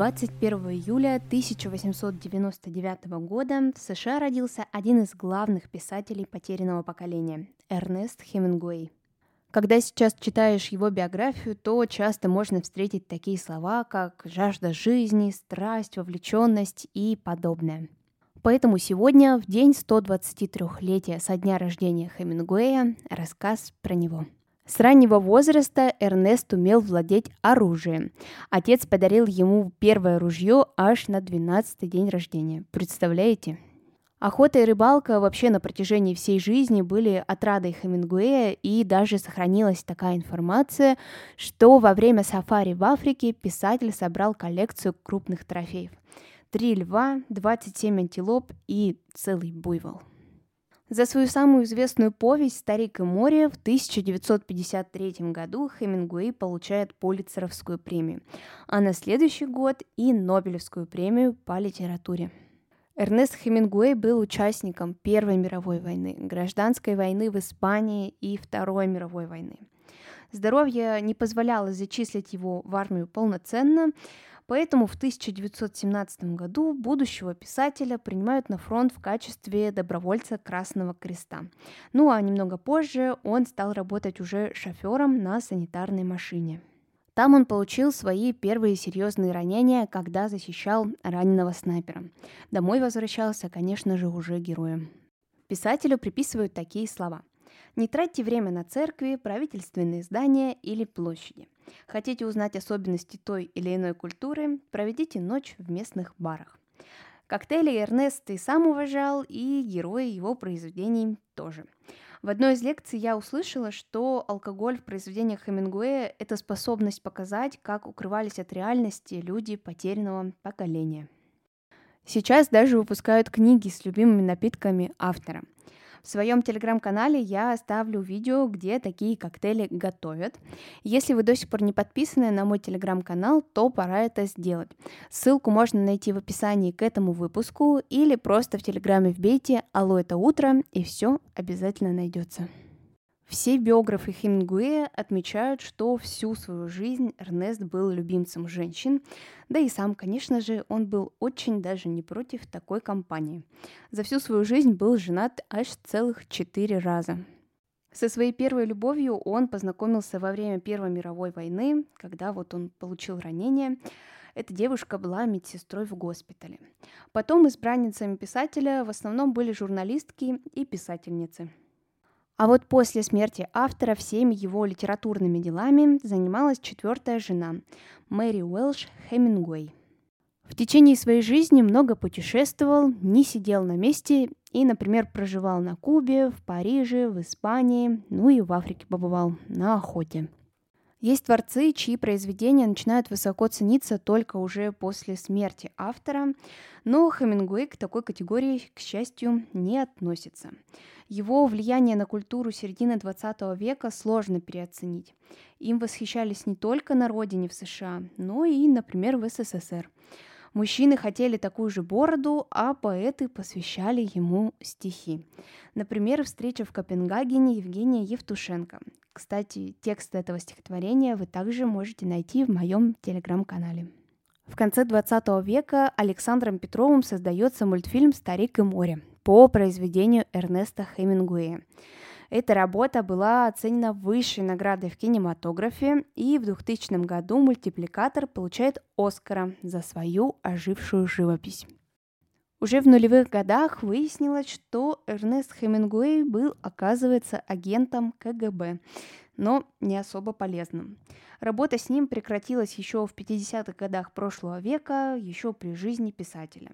21 июля 1899 года в США родился один из главных писателей потерянного поколения – Эрнест Хемингуэй. Когда сейчас читаешь его биографию, то часто можно встретить такие слова, как жажда жизни, страсть, вовлеченность и подобное. Поэтому сегодня, в день 123-летия со дня рождения Хемингуэя, рассказ про него – с раннего возраста Эрнест умел владеть оружием. Отец подарил ему первое ружье аж на 12-й день рождения. Представляете? Охота и рыбалка вообще на протяжении всей жизни были отрадой Хемингуэя, и даже сохранилась такая информация, что во время сафари в Африке писатель собрал коллекцию крупных трофеев. Три льва, 27 антилоп и целый буйвол. За свою самую известную повесть «Старик и море» в 1953 году Хемингуэй получает Полицеровскую премию, а на следующий год и Нобелевскую премию по литературе. Эрнест Хемингуэй был участником Первой мировой войны, гражданской войны в Испании и Второй мировой войны. Здоровье не позволяло зачислить его в армию полноценно, Поэтому в 1917 году будущего писателя принимают на фронт в качестве добровольца Красного Креста. Ну а немного позже он стал работать уже шофером на санитарной машине. Там он получил свои первые серьезные ранения, когда защищал раненого снайпера. Домой возвращался, конечно же, уже героем. Писателю приписывают такие слова. Не тратьте время на церкви, правительственные здания или площади. Хотите узнать особенности той или иной культуры, проведите ночь в местных барах. Коктейли Эрнест и сам уважал, и герои его произведений тоже. В одной из лекций я услышала, что алкоголь в произведениях Хемингуэя – это способность показать, как укрывались от реальности люди потерянного поколения. Сейчас даже выпускают книги с любимыми напитками автора – в своем телеграм-канале я оставлю видео, где такие коктейли готовят. Если вы до сих пор не подписаны на мой телеграм-канал, то пора это сделать. Ссылку можно найти в описании к этому выпуску или просто в телеграме вбейте «Алло, это утро» и все обязательно найдется. Все биографы Хемингуэя отмечают, что всю свою жизнь Эрнест был любимцем женщин, да и сам, конечно же, он был очень даже не против такой компании. За всю свою жизнь был женат аж целых четыре раза. Со своей первой любовью он познакомился во время Первой мировой войны, когда вот он получил ранение. Эта девушка была медсестрой в госпитале. Потом избранницами писателя в основном были журналистки и писательницы – а вот после смерти автора всеми его литературными делами занималась четвертая жена Мэри Уэлш Хемингуэй. В течение своей жизни много путешествовал, не сидел на месте и, например, проживал на Кубе, в Париже, в Испании, ну и в Африке побывал на охоте. Есть творцы, чьи произведения начинают высоко цениться только уже после смерти автора, но Хемингуэй к такой категории, к счастью, не относится. Его влияние на культуру середины 20 века сложно переоценить. Им восхищались не только на родине в США, но и, например, в СССР. Мужчины хотели такую же бороду, а поэты посвящали ему стихи. Например, встреча в Копенгагене Евгения Евтушенко. Кстати, текст этого стихотворения вы также можете найти в моем телеграм-канале. В конце 20 века Александром Петровым создается мультфильм «Старик и море» по произведению Эрнеста Хемингуэя. Эта работа была оценена высшей наградой в кинематографе, и в 2000 году мультипликатор получает Оскара за свою ожившую живопись. Уже в нулевых годах выяснилось, что Эрнест Хемингуэй был, оказывается, агентом КГБ, но не особо полезным. Работа с ним прекратилась еще в 50-х годах прошлого века, еще при жизни писателя.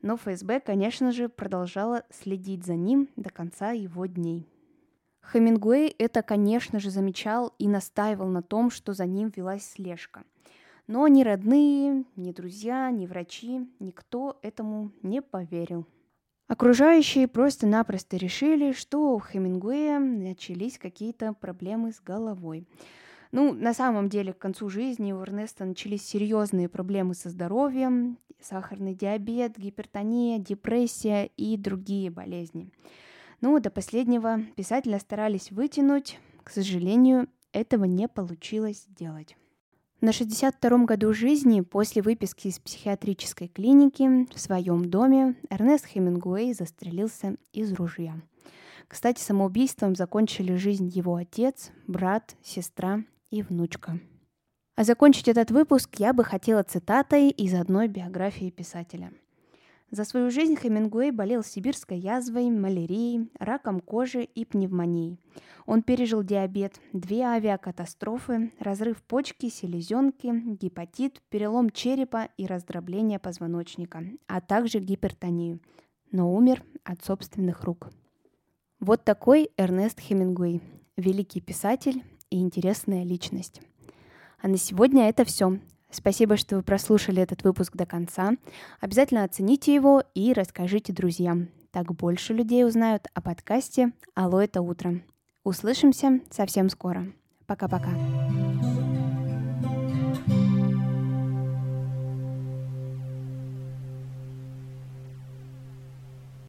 Но ФСБ, конечно же, продолжала следить за ним до конца его дней. Хемингуэй это, конечно же, замечал и настаивал на том, что за ним велась слежка. Но ни родные, ни друзья, ни врачи, никто этому не поверил. Окружающие просто-напросто решили, что у Хемингуэя начались какие-то проблемы с головой. Ну, на самом деле, к концу жизни у Эрнеста начались серьезные проблемы со здоровьем, сахарный диабет, гипертония, депрессия и другие болезни. Ну, до последнего писателя старались вытянуть. К сожалению, этого не получилось сделать. На 62-м году жизни, после выписки из психиатрической клиники, в своем доме Эрнест Хемингуэй застрелился из ружья. Кстати, самоубийством закончили жизнь его отец, брат, сестра и внучка. А закончить этот выпуск я бы хотела цитатой из одной биографии писателя – за свою жизнь Хемингуэй болел сибирской язвой, малярией, раком кожи и пневмонией. Он пережил диабет, две авиакатастрофы, разрыв почки, селезенки, гепатит, перелом черепа и раздробление позвоночника, а также гипертонию, но умер от собственных рук. Вот такой Эрнест Хемингуэй, великий писатель и интересная личность. А на сегодня это все. Спасибо, что вы прослушали этот выпуск до конца. Обязательно оцените его и расскажите друзьям. Так больше людей узнают о подкасте «Алло, это утро». Услышимся совсем скоро. Пока-пока.